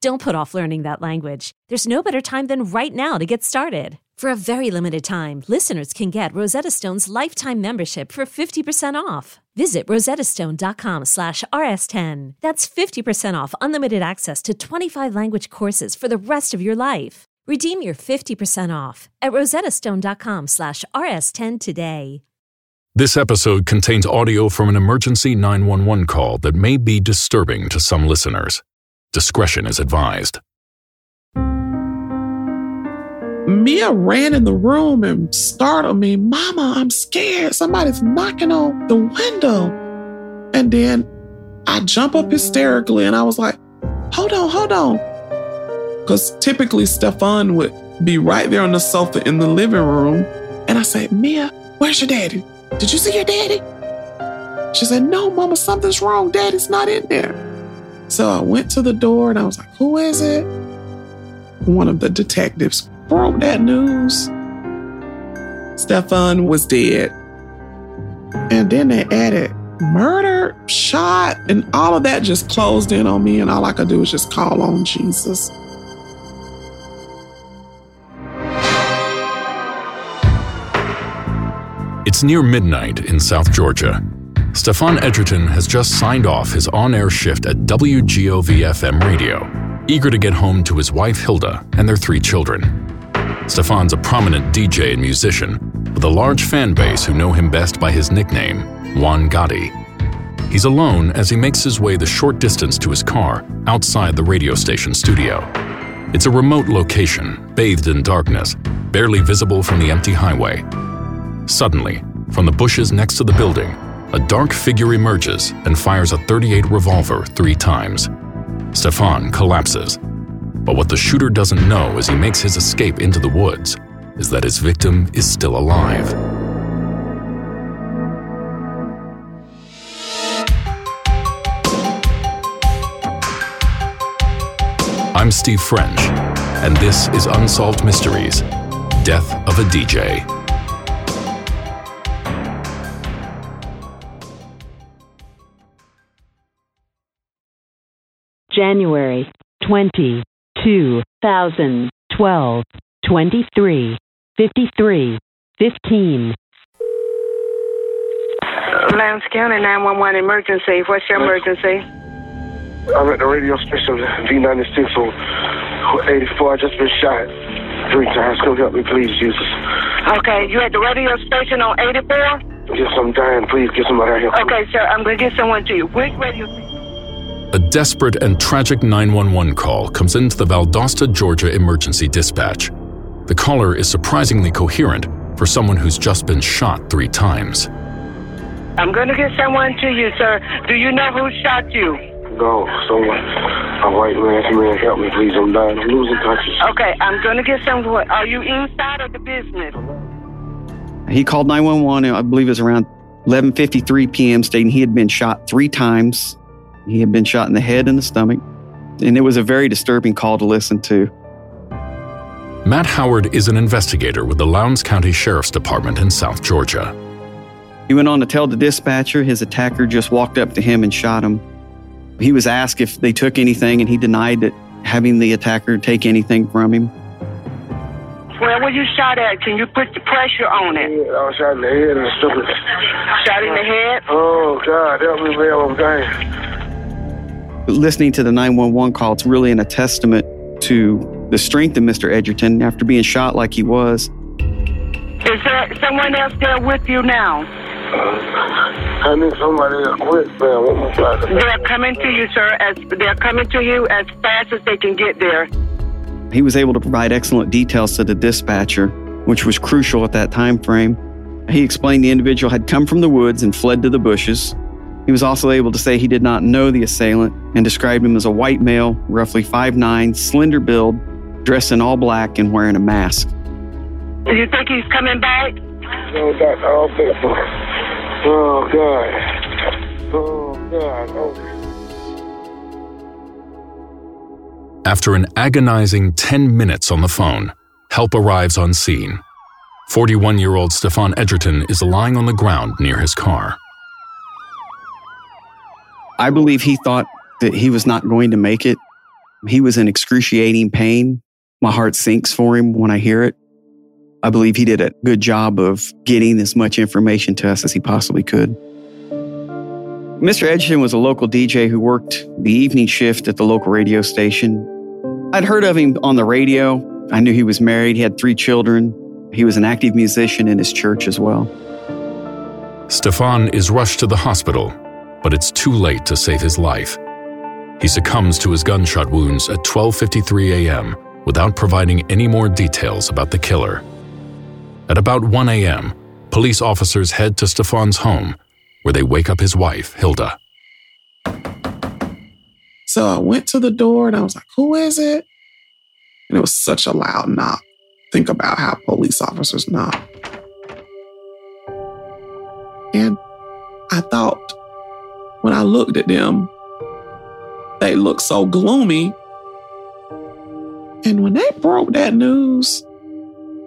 Don't put off learning that language. There's no better time than right now to get started. For a very limited time, listeners can get Rosetta Stone's lifetime membership for 50% off. Visit rosettastone.com slash rs10. That's 50% off unlimited access to 25 language courses for the rest of your life. Redeem your 50% off at rosettastone.com slash rs10 today. This episode contains audio from an emergency 911 call that may be disturbing to some listeners. Discretion is advised. Mia ran in the room and startled me. Mama, I'm scared. Somebody's knocking on the window. And then I jump up hysterically and I was like, hold on, hold on. Because typically Stefan would be right there on the sofa in the living room. And I said, Mia, where's your daddy? Did you see your daddy? She said, No, mama, something's wrong. Daddy's not in there. So I went to the door and I was like, Who is it? One of the detectives broke that news. Stefan was dead. And then they added murder, shot, and all of that just closed in on me. And all I could do was just call on Jesus. It's near midnight in South Georgia. Stefan Edgerton has just signed off his on air shift at WGOV FM radio, eager to get home to his wife Hilda and their three children. Stefan's a prominent DJ and musician with a large fan base who know him best by his nickname, Juan Gotti. He's alone as he makes his way the short distance to his car outside the radio station studio. It's a remote location, bathed in darkness, barely visible from the empty highway. Suddenly, from the bushes next to the building, a dark figure emerges and fires a 38 revolver three times. Stefan collapses. But what the shooter doesn't know as he makes his escape into the woods is that his victim is still alive. I'm Steve French, and this is Unsolved Mysteries Death of a DJ. January 20, 2012, 23, 53, 15. Lowndes County 911 emergency. What's your emergency? I'm at the radio station V96 on 84. I just been shot three times. Come help me, please, Jesus. Okay, you at the radio station on 84? Yes, I'm dying. Please get somebody out here. Okay, sir, I'm going to get someone to you. Which radio station? A desperate and tragic 911 call comes into the Valdosta, Georgia emergency dispatch. The caller is surprisingly coherent for someone who's just been shot three times. I'm going to get someone to you, sir. Do you know who shot you? No, someone. A white man, man, help me, please. I'm dying. I'm losing consciousness. Okay, I'm going to get someone. Are you inside of the business? He called 911, I believe it was around 11:53 p.m., stating he had been shot three times. He had been shot in the head and the stomach, and it was a very disturbing call to listen to. Matt Howard is an investigator with the Lowndes County Sheriff's Department in South Georgia. He went on to tell the dispatcher his attacker just walked up to him and shot him. He was asked if they took anything, and he denied that having the attacker take anything from him. Where were you shot at? Can you put the pressure on it? Yeah, I was shot in the head and stuff. Shot in the head? Oh, God, help me, man. I'm dying. Listening to the 911 call, it's really in a testament to the strength of Mr. Edgerton after being shot like he was. Is there someone else there with you now? I need somebody to quit, man. What my father? They're coming to you, sir. As they're coming to you as fast as they can get there. He was able to provide excellent details to the dispatcher, which was crucial at that time frame. He explained the individual had come from the woods and fled to the bushes. He was also able to say he did not know the assailant and described him as a white male, roughly 5'9, slender build, dressed in all black and wearing a mask. Do you think he's coming back? No, Doc, I don't think so. Oh, God. Oh, God. Oh. After an agonizing 10 minutes on the phone, help arrives on scene. 41 year old Stefan Edgerton is lying on the ground near his car. I believe he thought that he was not going to make it. He was in excruciating pain. My heart sinks for him when I hear it. I believe he did a good job of getting as much information to us as he possibly could. Mr. Edgerton was a local DJ who worked the evening shift at the local radio station. I'd heard of him on the radio. I knew he was married, he had three children. He was an active musician in his church as well. Stefan is rushed to the hospital, but it's too late to save his life. He succumbs to his gunshot wounds at 12:53 a.m. without providing any more details about the killer. At about 1 a.m., police officers head to Stefan's home, where they wake up his wife, Hilda. So I went to the door and I was like, who is it? And it was such a loud knock. Think about how police officers knock. And I thought when I looked at them, they looked so gloomy. And when they broke that news,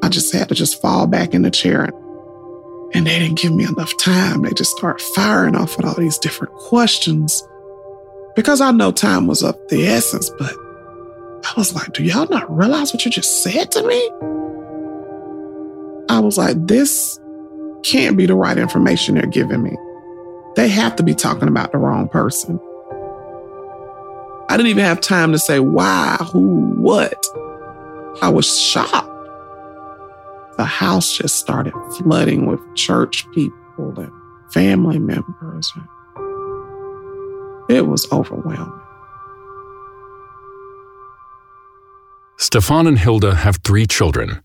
I just had to just fall back in the chair. And they didn't give me enough time. They just started firing off with all these different questions because I know time was of the essence, but I was like, do y'all not realize what you just said to me? I was like, this can't be the right information they're giving me. They have to be talking about the wrong person. I didn't even have time to say why, who, what. I was shocked. The house just started flooding with church people and family members. It was overwhelming. Stefan and Hilda have three children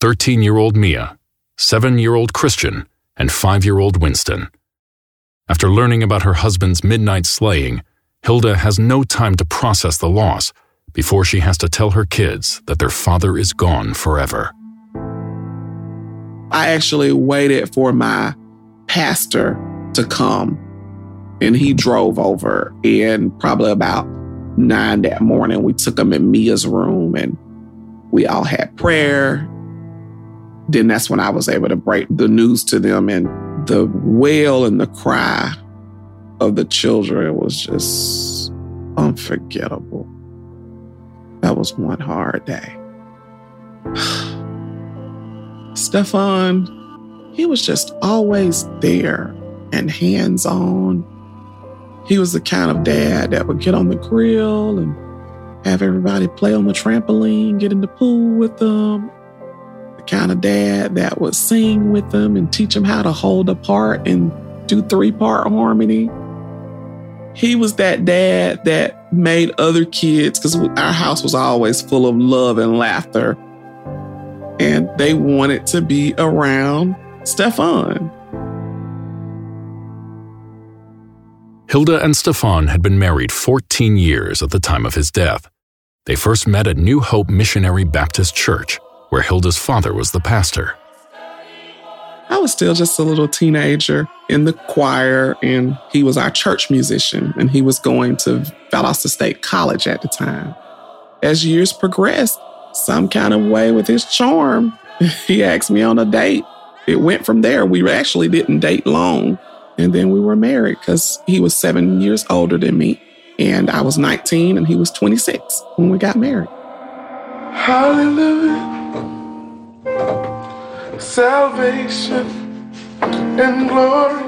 13 year old Mia, 7 year old Christian, and 5 year old Winston. After learning about her husband's midnight slaying, Hilda has no time to process the loss before she has to tell her kids that their father is gone forever. I actually waited for my pastor to come and he drove over. And probably about nine that morning, we took him in Mia's room and we all had prayer. Then that's when I was able to break the news to them. And the wail and the cry of the children was just unforgettable. That was one hard day. Stefan, he was just always there and hands on he was the kind of dad that would get on the grill and have everybody play on the trampoline, get in the pool with them. Kind of dad that would sing with them and teach them how to hold a part and do three part harmony. He was that dad that made other kids, because our house was always full of love and laughter, and they wanted to be around Stefan. Hilda and Stefan had been married 14 years at the time of his death. They first met at New Hope Missionary Baptist Church, where Hilda's father was the pastor. I was still just a little teenager in the choir, and he was our church musician, and he was going to Valdosta State College at the time. As years progressed, some kind of way with his charm, he asked me on a date. It went from there. We actually didn't date long. And then we were married because he was seven years older than me. And I was 19 and he was 26 when we got married. Hallelujah. Salvation and glory.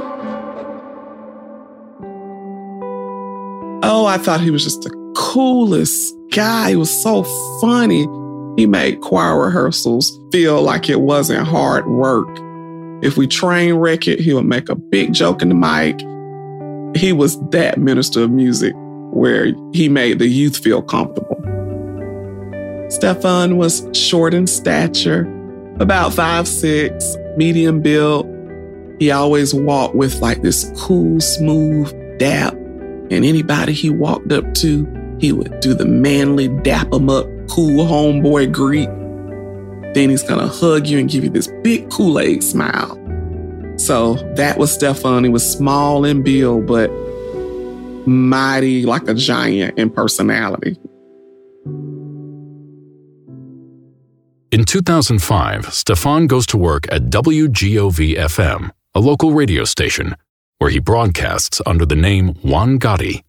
Oh, I thought he was just the coolest guy. He was so funny. He made choir rehearsals feel like it wasn't hard work. If we train wreck it, he would make a big joke in the mic. He was that minister of music where he made the youth feel comfortable. Stefan was short in stature, about five six, medium build. He always walked with like this cool, smooth dap. And anybody he walked up to, he would do the manly dap him up, cool homeboy greet. Then he's gonna hug you and give you this big Kool-Aid smile. So that was Stefan. He was small in build, but mighty like a giant in personality. In 2005, Stefan goes to work at WGOV FM, a local radio station, where he broadcasts under the name Juan Gotti.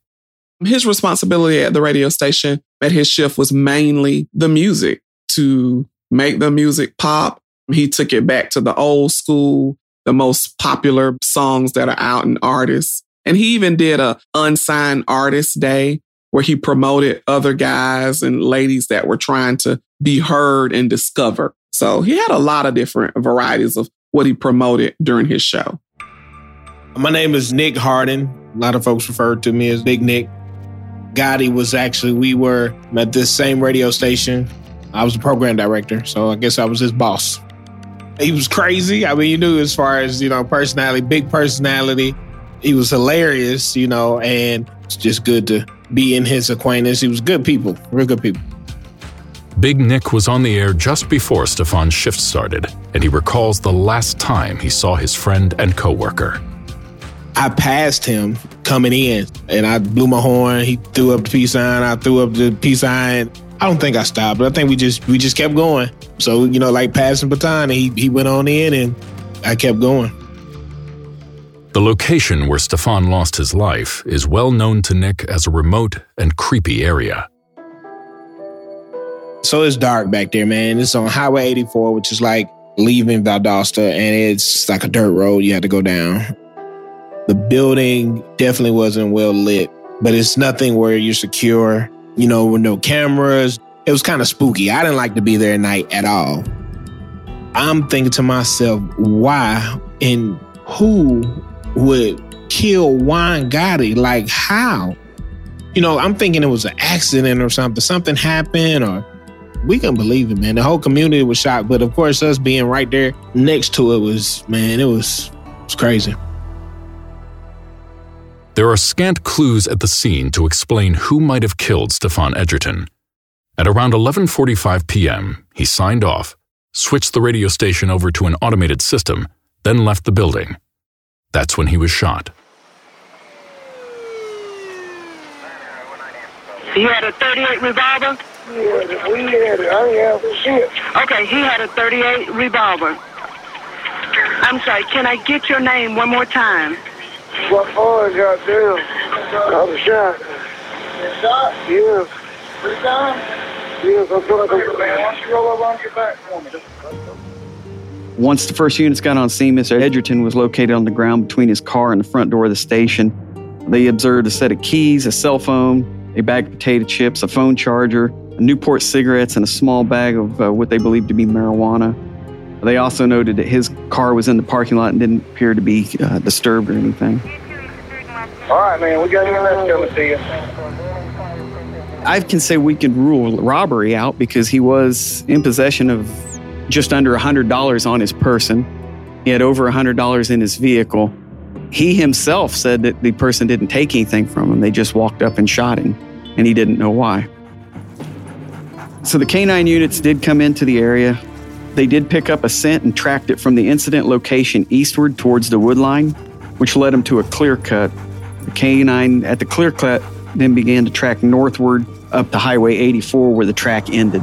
His responsibility at the radio station at his shift was mainly the music to make the music pop. He took it back to the old school, the most popular songs that are out and artists. And he even did a unsigned artist day where he promoted other guys and ladies that were trying to be heard and discovered. So he had a lot of different varieties of what he promoted during his show. My name is Nick Harden. A lot of folks refer to me as Big Nick. Gotti was actually, we were at this same radio station. I was the program director, so I guess I was his boss. He was crazy. I mean, you knew as far as, you know, personality, big personality. He was hilarious, you know, and it's just good to be in his acquaintance. He was good people, real good people. Big Nick was on the air just before Stefan's shift started, and he recalls the last time he saw his friend and coworker. I passed him coming in and I blew my horn. He threw up the peace sign. I threw up the peace sign. I don't think I stopped, but I think we just we just kept going. So, you know, like passing baton, he, he went on in and I kept going. The location where Stefan lost his life is well known to Nick as a remote and creepy area. So it's dark back there, man. It's on Highway 84, which is like leaving Valdosta, and it's like a dirt road you have to go down. The building definitely wasn't well lit, but it's nothing where you're secure, you know, with no cameras. It was kind of spooky. I didn't like to be there at night at all. I'm thinking to myself, why and who would kill Juan Gotti? Like, how? You know, I'm thinking it was an accident or something. Something happened, or we couldn't believe it, man. The whole community was shocked. But of course, us being right there next to it was, man, it was, it was crazy. There are scant clues at the scene to explain who might have killed Stefan Edgerton. At around 11:45 p.m., he signed off, switched the radio station over to an automated system, then left the building. That's when he was shot. He had a 38 revolver? Yeah, we had it. I ain't have shit. Okay, he had a 38 revolver. I'm sorry, can I get your name one more time? What for, goddamn? I was shot. Shot? Yeah. Three times? Yeah, that's what I can Why don't you roll over on your back for me? Once the first units got on scene, Mr. Edgerton was located on the ground between his car and the front door of the station. They observed a set of keys, a cell phone, a bag of potato chips, a phone charger, Newport cigarettes, and a small bag of uh, what they believed to be marijuana. They also noted that his car was in the parking lot and didn't appear to be uh, disturbed or anything. All right, man, we got any left coming to you. I can say we can rule robbery out because he was in possession of just under $100 on his person. He had over $100 in his vehicle. He himself said that the person didn't take anything from him. They just walked up and shot him, and he didn't know why. So the K9 units did come into the area. They did pick up a scent and tracked it from the incident location eastward towards the wood line, which led them to a clear cut. The K9 at the clear cut then began to track northward up to Highway 84 where the track ended.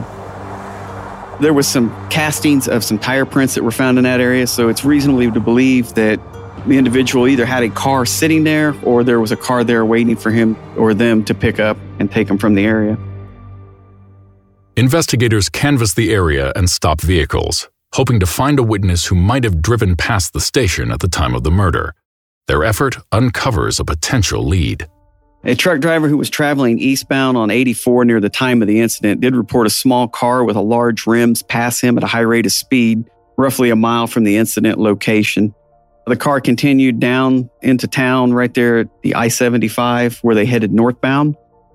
There was some castings of some tire prints that were found in that area, so it's reasonably to believe that the individual either had a car sitting there or there was a car there waiting for him or them to pick up and take him from the area. Investigators canvass the area and stop vehicles, hoping to find a witness who might have driven past the station at the time of the murder. Their effort uncovers a potential lead. A truck driver who was traveling eastbound on 84 near the time of the incident did report a small car with a large rims pass him at a high rate of speed, roughly a mile from the incident location. The car continued down into town right there at the I 75 where they headed northbound.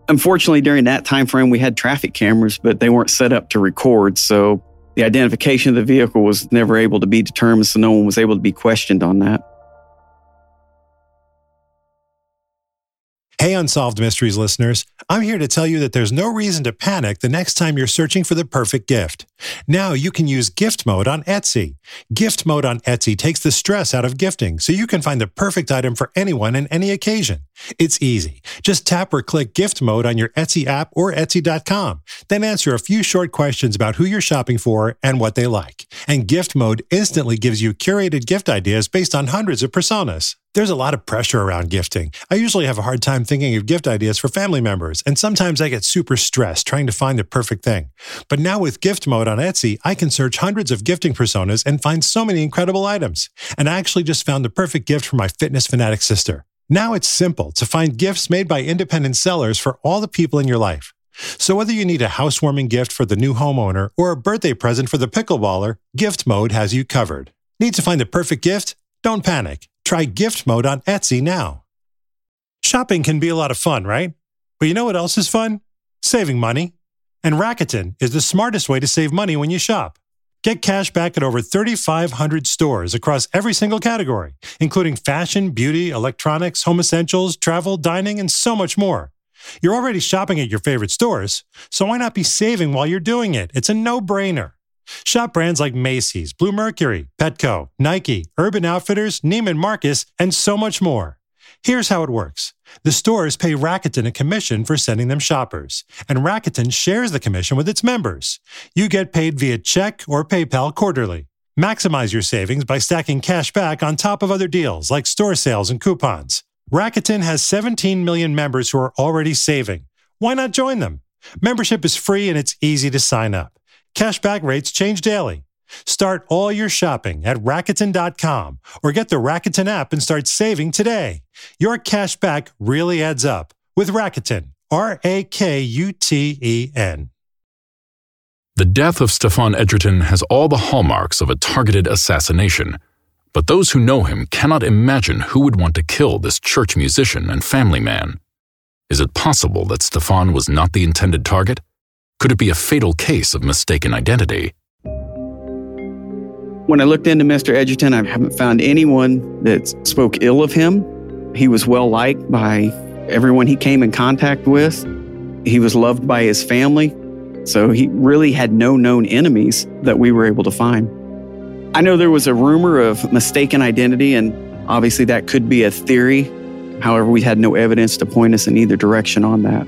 Unfortunately, during that time frame, we had traffic cameras, but they weren't set up to record. So the identification of the vehicle was never able to be determined, so no one was able to be questioned on that. Hey, Unsolved Mysteries listeners. I'm here to tell you that there's no reason to panic the next time you're searching for the perfect gift. Now you can use gift mode on Etsy. Gift mode on Etsy takes the stress out of gifting so you can find the perfect item for anyone and any occasion. It's easy. Just tap or click gift mode on your Etsy app or Etsy.com. Then answer a few short questions about who you're shopping for and what they like. And gift mode instantly gives you curated gift ideas based on hundreds of personas. There's a lot of pressure around gifting. I usually have a hard time thinking of gift ideas for family members, and sometimes I get super stressed trying to find the perfect thing. But now with gift mode on Etsy, I can search hundreds of gifting personas and find so many incredible items. And I actually just found the perfect gift for my fitness fanatic sister. Now it's simple to find gifts made by independent sellers for all the people in your life. So whether you need a housewarming gift for the new homeowner or a birthday present for the pickleballer, gift mode has you covered. Need to find the perfect gift? Don't panic. Try gift mode on Etsy now. Shopping can be a lot of fun, right? But you know what else is fun? Saving money. And Rakuten is the smartest way to save money when you shop. Get cash back at over 3,500 stores across every single category, including fashion, beauty, electronics, home essentials, travel, dining, and so much more. You're already shopping at your favorite stores, so why not be saving while you're doing it? It's a no brainer. Shop brands like Macy's, Bluemercury, Petco, Nike, Urban Outfitters, Neiman Marcus, and so much more. Here's how it works. The stores pay Rakuten a commission for sending them shoppers, and Rakuten shares the commission with its members. You get paid via check or PayPal quarterly. Maximize your savings by stacking cash back on top of other deals like store sales and coupons. Rakuten has 17 million members who are already saving. Why not join them? Membership is free and it's easy to sign up. Cashback rates change daily. Start all your shopping at Rakuten.com or get the Rakuten app and start saving today. Your cash back really adds up with Rakuten. R A K U T E N. The death of Stefan Edgerton has all the hallmarks of a targeted assassination. But those who know him cannot imagine who would want to kill this church musician and family man. Is it possible that Stefan was not the intended target? Could it be a fatal case of mistaken identity? When I looked into Mr. Edgerton, I haven't found anyone that spoke ill of him. He was well liked by everyone he came in contact with. He was loved by his family. So he really had no known enemies that we were able to find. I know there was a rumor of mistaken identity, and obviously that could be a theory. However, we had no evidence to point us in either direction on that.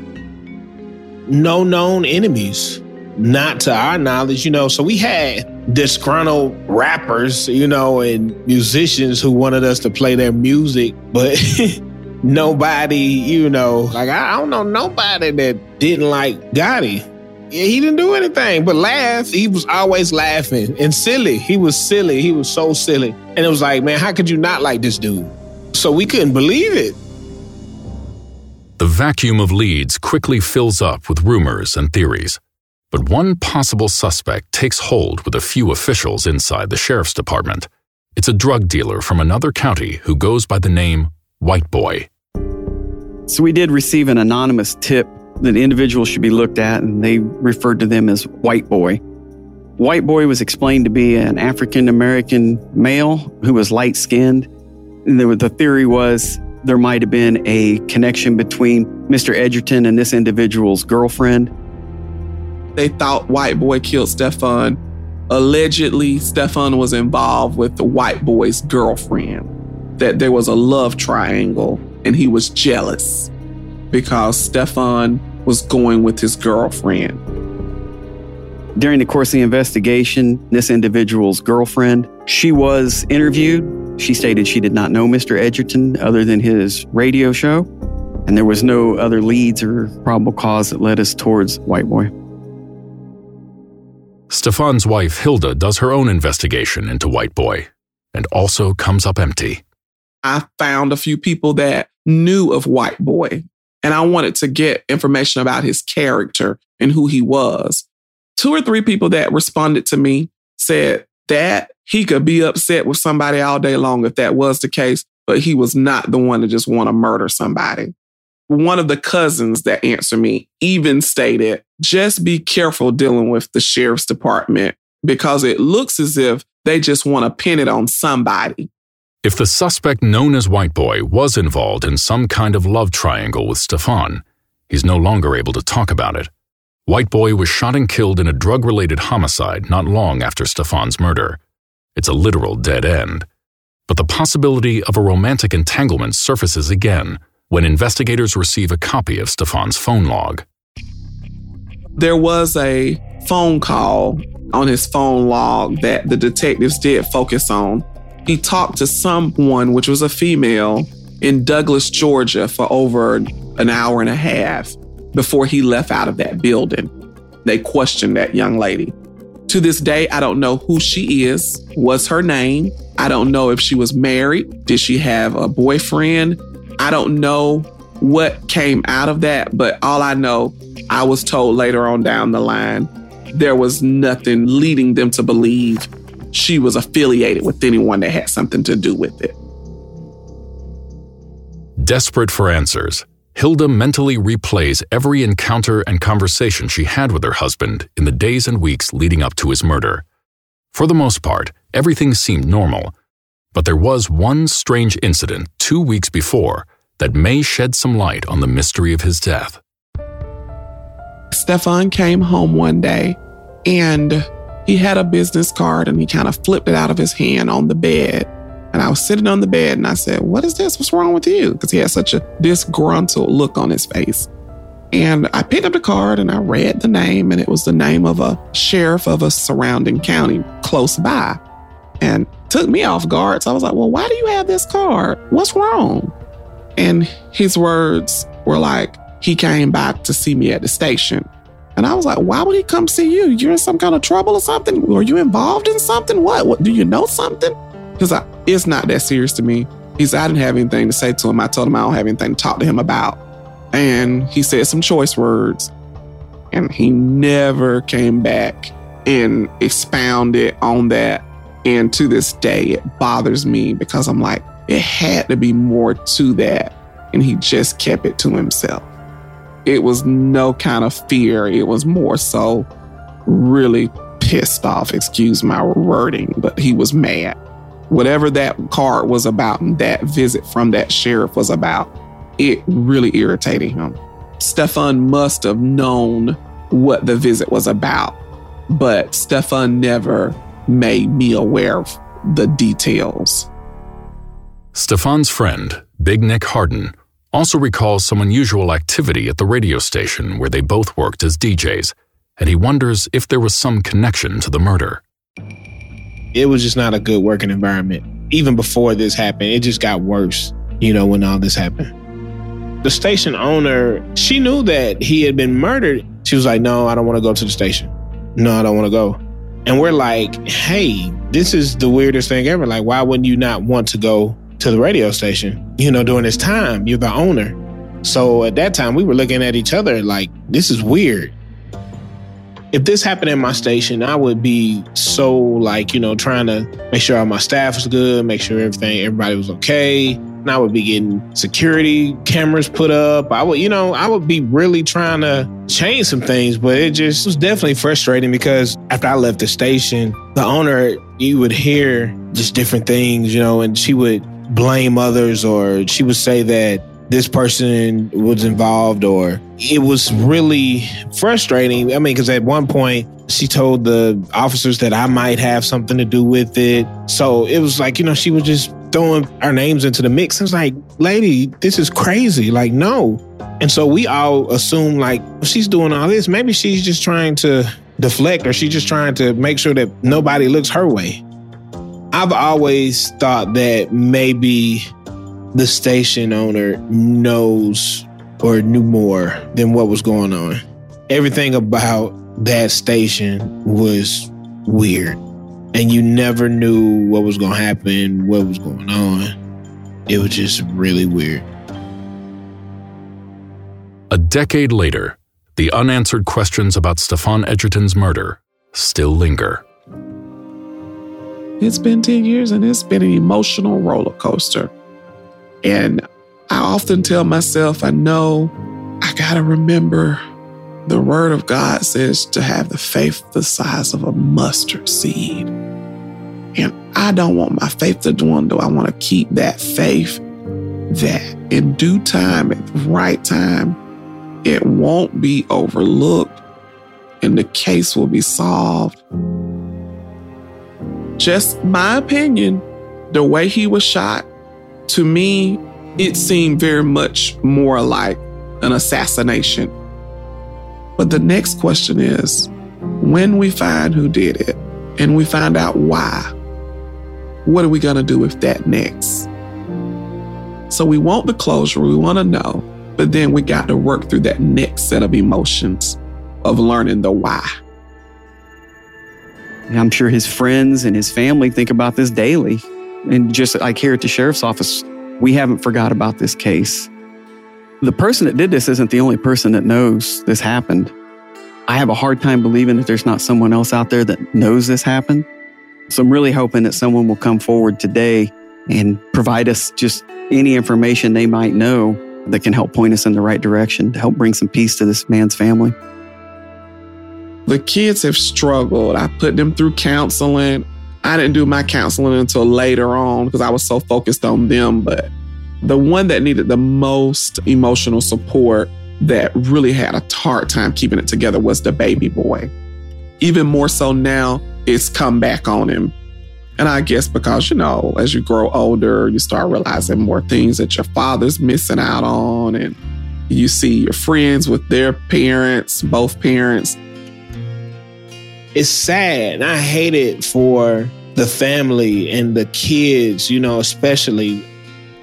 No known enemies, not to our knowledge, you know. So we had disgruntled rappers, you know, and musicians who wanted us to play their music, but nobody, you know, like I don't know nobody that didn't like Gotti. Yeah, he didn't do anything but laugh. He was always laughing and silly. He was silly. He was so silly. And it was like, man, how could you not like this dude? So we couldn't believe it. The vacuum of leads quickly fills up with rumors and theories. But one possible suspect takes hold with a few officials inside the sheriff's department. It's a drug dealer from another county who goes by the name White Boy. So we did receive an anonymous tip that individuals should be looked at, and they referred to them as White Boy. White Boy was explained to be an African American male who was light skinned. The theory was there might have been a connection between Mr. Edgerton and this individual's girlfriend. They thought White Boy killed Stefan. Allegedly, Stefan was involved with the White Boy's girlfriend, that there was a love triangle, and he was jealous because Stefan was going with his girlfriend. During the course of the investigation, this individual's girlfriend, she was interviewed. She stated she did not know Mr. Edgerton other than his radio show, and there was no other leads or probable cause that led us towards White Boy. Stefan's wife, Hilda, does her own investigation into White Boy and also comes up empty. I found a few people that knew of White Boy, and I wanted to get information about his character and who he was two or three people that responded to me said that he could be upset with somebody all day long if that was the case, but he was not the one to just want to murder somebody. One of the cousins that answered me even stated, just be careful dealing with the sheriff's department because it looks as if they just want to pin it on somebody. If the suspect known as White Boy was involved in some kind of love triangle with Stefan, he's no longer able to talk about it. White Boy was shot and killed in a drug related homicide not long after Stefan's murder. It's a literal dead end. But the possibility of a romantic entanglement surfaces again when investigators receive a copy of Stefan's phone log. There was a phone call on his phone log that the detectives did focus on. He talked to someone, which was a female, in Douglas, Georgia for over an hour and a half before he left out of that building. They questioned that young lady. To this day, I don't know who she is, what's her name. I don't know if she was married. Did she have a boyfriend? I don't know what came out of that, but all I know, I was told later on down the line, there was nothing leading them to believe she was affiliated with anyone that had something to do with it. Desperate for answers, Hilda mentally replays every encounter and conversation she had with her husband in the days and weeks leading up to his murder. For the most part, everything seemed normal, but there was one strange incident two weeks before that may shed some light on the mystery of his death. Stefan came home one day and he had a business card and he kind of flipped it out of his hand on the bed. And I was sitting on the bed and I said, What is this? What's wrong with you? Because he had such a disgruntled look on his face. And I picked up the card and I read the name, and it was the name of a sheriff of a surrounding county close by. And took me off guard. So I was like, Well, why do you have this card? What's wrong? And his words were like, He came back to see me at the station. And I was like, why would he come see you? You're in some kind of trouble or something? Are you involved in something? What? what do you know something? Because it's not that serious to me. He said, I didn't have anything to say to him. I told him I don't have anything to talk to him about. And he said some choice words. And he never came back and expounded on that. And to this day, it bothers me because I'm like, it had to be more to that. And he just kept it to himself. It was no kind of fear. It was more so really pissed off, excuse my wording, but he was mad whatever that card was about and that visit from that sheriff was about, it really irritated him. Stefan must have known what the visit was about, but Stefan never made me aware of the details. Stefan's friend, Big Nick Harden, also recalls some unusual activity at the radio station where they both worked as DJs, and he wonders if there was some connection to the murder it was just not a good working environment. Even before this happened, it just got worse, you know, when all this happened. The station owner, she knew that he had been murdered. She was like, No, I don't want to go to the station. No, I don't want to go. And we're like, Hey, this is the weirdest thing ever. Like, why wouldn't you not want to go to the radio station, you know, during this time? You're the owner. So at that time, we were looking at each other like, This is weird if this happened in my station, I would be so like, you know, trying to make sure all my staff was good, make sure everything, everybody was okay. And I would be getting security cameras put up. I would, you know, I would be really trying to change some things, but it just was definitely frustrating because after I left the station, the owner, you would hear just different things, you know, and she would blame others or she would say that this person was involved or it was really frustrating. I mean, because at one point she told the officers that I might have something to do with it. So it was like, you know, she was just throwing our names into the mix. I was like, lady, this is crazy. Like, no. And so we all assume like she's doing all this. Maybe she's just trying to deflect or she's just trying to make sure that nobody looks her way. I've always thought that maybe the station owner knows or knew more than what was going on. Everything about that station was weird. And you never knew what was going to happen, what was going on. It was just really weird. A decade later, the unanswered questions about Stefan Edgerton's murder still linger. It's been 10 years and it's been an emotional roller coaster. And I often tell myself, I know I got to remember the word of God says to have the faith the size of a mustard seed. And I don't want my faith to dwindle. I want to keep that faith that in due time, at the right time, it won't be overlooked and the case will be solved. Just my opinion, the way he was shot, to me, it seemed very much more like an assassination. But the next question is when we find who did it and we find out why, what are we going to do with that next? So we want the closure, we want to know, but then we got to work through that next set of emotions of learning the why. I'm sure his friends and his family think about this daily. And just like here at the sheriff's office, we haven't forgot about this case. The person that did this isn't the only person that knows this happened. I have a hard time believing that there's not someone else out there that knows this happened. So I'm really hoping that someone will come forward today and provide us just any information they might know that can help point us in the right direction to help bring some peace to this man's family. The kids have struggled. I put them through counseling. I didn't do my counseling until later on because I was so focused on them. But the one that needed the most emotional support that really had a hard time keeping it together was the baby boy. Even more so now, it's come back on him. And I guess because, you know, as you grow older, you start realizing more things that your father's missing out on. And you see your friends with their parents, both parents. It's sad. I hate it for the family and the kids, you know, especially.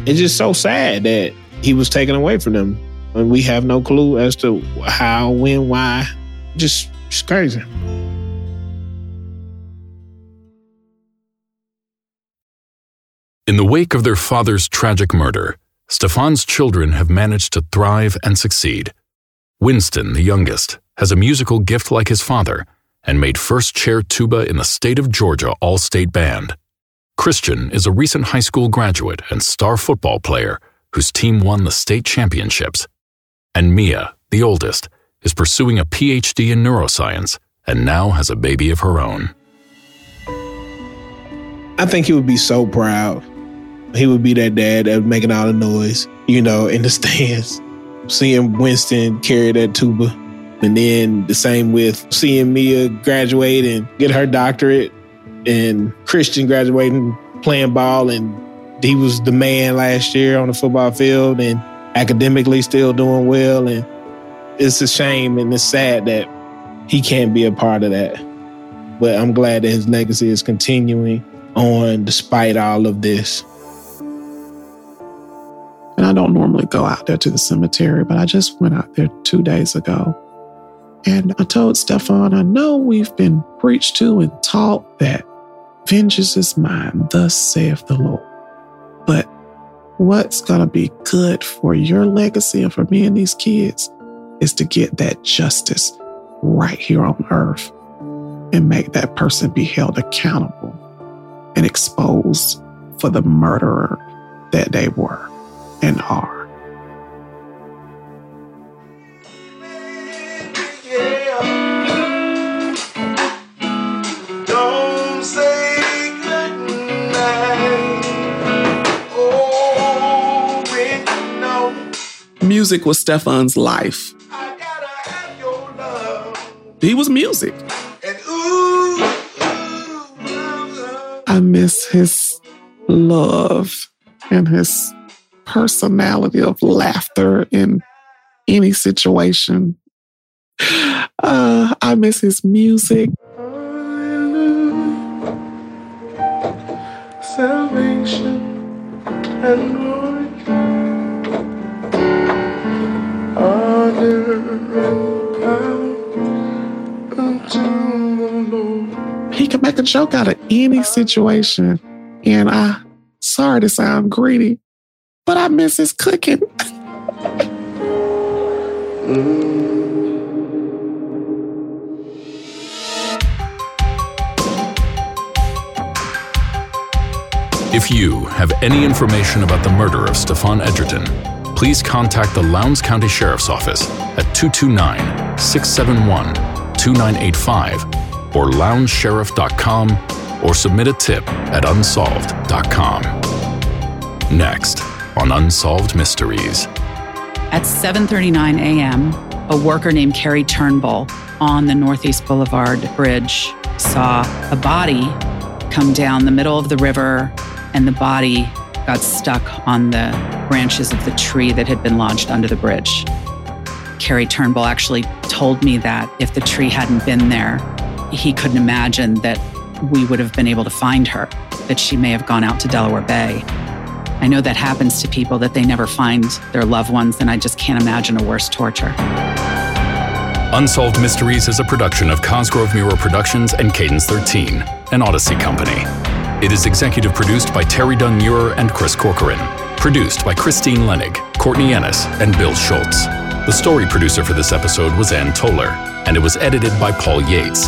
It's just so sad that he was taken away from them. And we have no clue as to how, when, why. Just, just crazy. In the wake of their father's tragic murder, Stefan's children have managed to thrive and succeed. Winston, the youngest, has a musical gift like his father and made first chair tuba in the state of Georgia All State Band. Christian is a recent high school graduate and star football player whose team won the state championships. And Mia, the oldest, is pursuing a PhD in neuroscience and now has a baby of her own. I think he would be so proud. He would be that dad that was making all the noise, you know, in the stands. Seeing Winston carry that tuba. And then the same with seeing Mia graduate and get her doctorate and Christian graduating, playing ball. And he was the man last year on the football field and academically still doing well. And it's a shame and it's sad that he can't be a part of that. But I'm glad that his legacy is continuing on despite all of this. I don't normally go out there to the cemetery, but I just went out there two days ago. And I told Stefan, I know we've been preached to and taught that vengeance is mine, thus saith the Lord. But what's going to be good for your legacy and for me and these kids is to get that justice right here on earth and make that person be held accountable and exposed for the murderer that they were and are. Music was Stefan's life. He was music. I miss his love and his personality of laughter in any situation. Uh, I miss his music. Salvation and glory, honor and power unto the Lord. He can make a joke out of any situation. And I, sorry to sound greedy, but I miss his cooking. Mm. If you have any information about the murder of Stefan Edgerton, please contact the Lowndes County Sheriff's Office at 229 671 2985 or lowndessheriff.com or submit a tip at unsolved.com. Next on Unsolved Mysteries. At 7:39 a.m., a worker named Carrie Turnbull on the Northeast Boulevard Bridge saw a body come down the middle of the river, and the body got stuck on the branches of the tree that had been lodged under the bridge. Carrie Turnbull actually told me that if the tree hadn't been there, he couldn't imagine that we would have been able to find her, that she may have gone out to Delaware Bay. I know that happens to people that they never find their loved ones, and I just can't imagine a worse torture. Unsolved Mysteries is a production of Cosgrove Meurer Productions and Cadence 13, an Odyssey company. It is executive produced by Terry Dunn Meurer and Chris Corcoran. Produced by Christine Lenig, Courtney Ennis, and Bill Schultz. The story producer for this episode was Ann Toller, and it was edited by Paul Yates.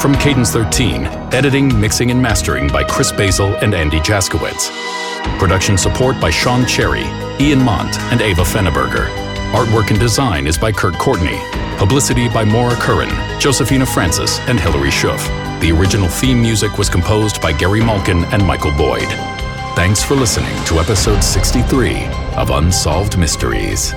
From Cadence 13, editing, mixing, and mastering by Chris Basil and Andy Jaskowitz. Production support by Sean Cherry, Ian Mont, and Ava Fenneberger. Artwork and design is by Kurt Courtney. Publicity by Maura Curran, Josephina Francis, and Hilary Schuff. The original theme music was composed by Gary Malkin and Michael Boyd. Thanks for listening to episode 63 of Unsolved Mysteries.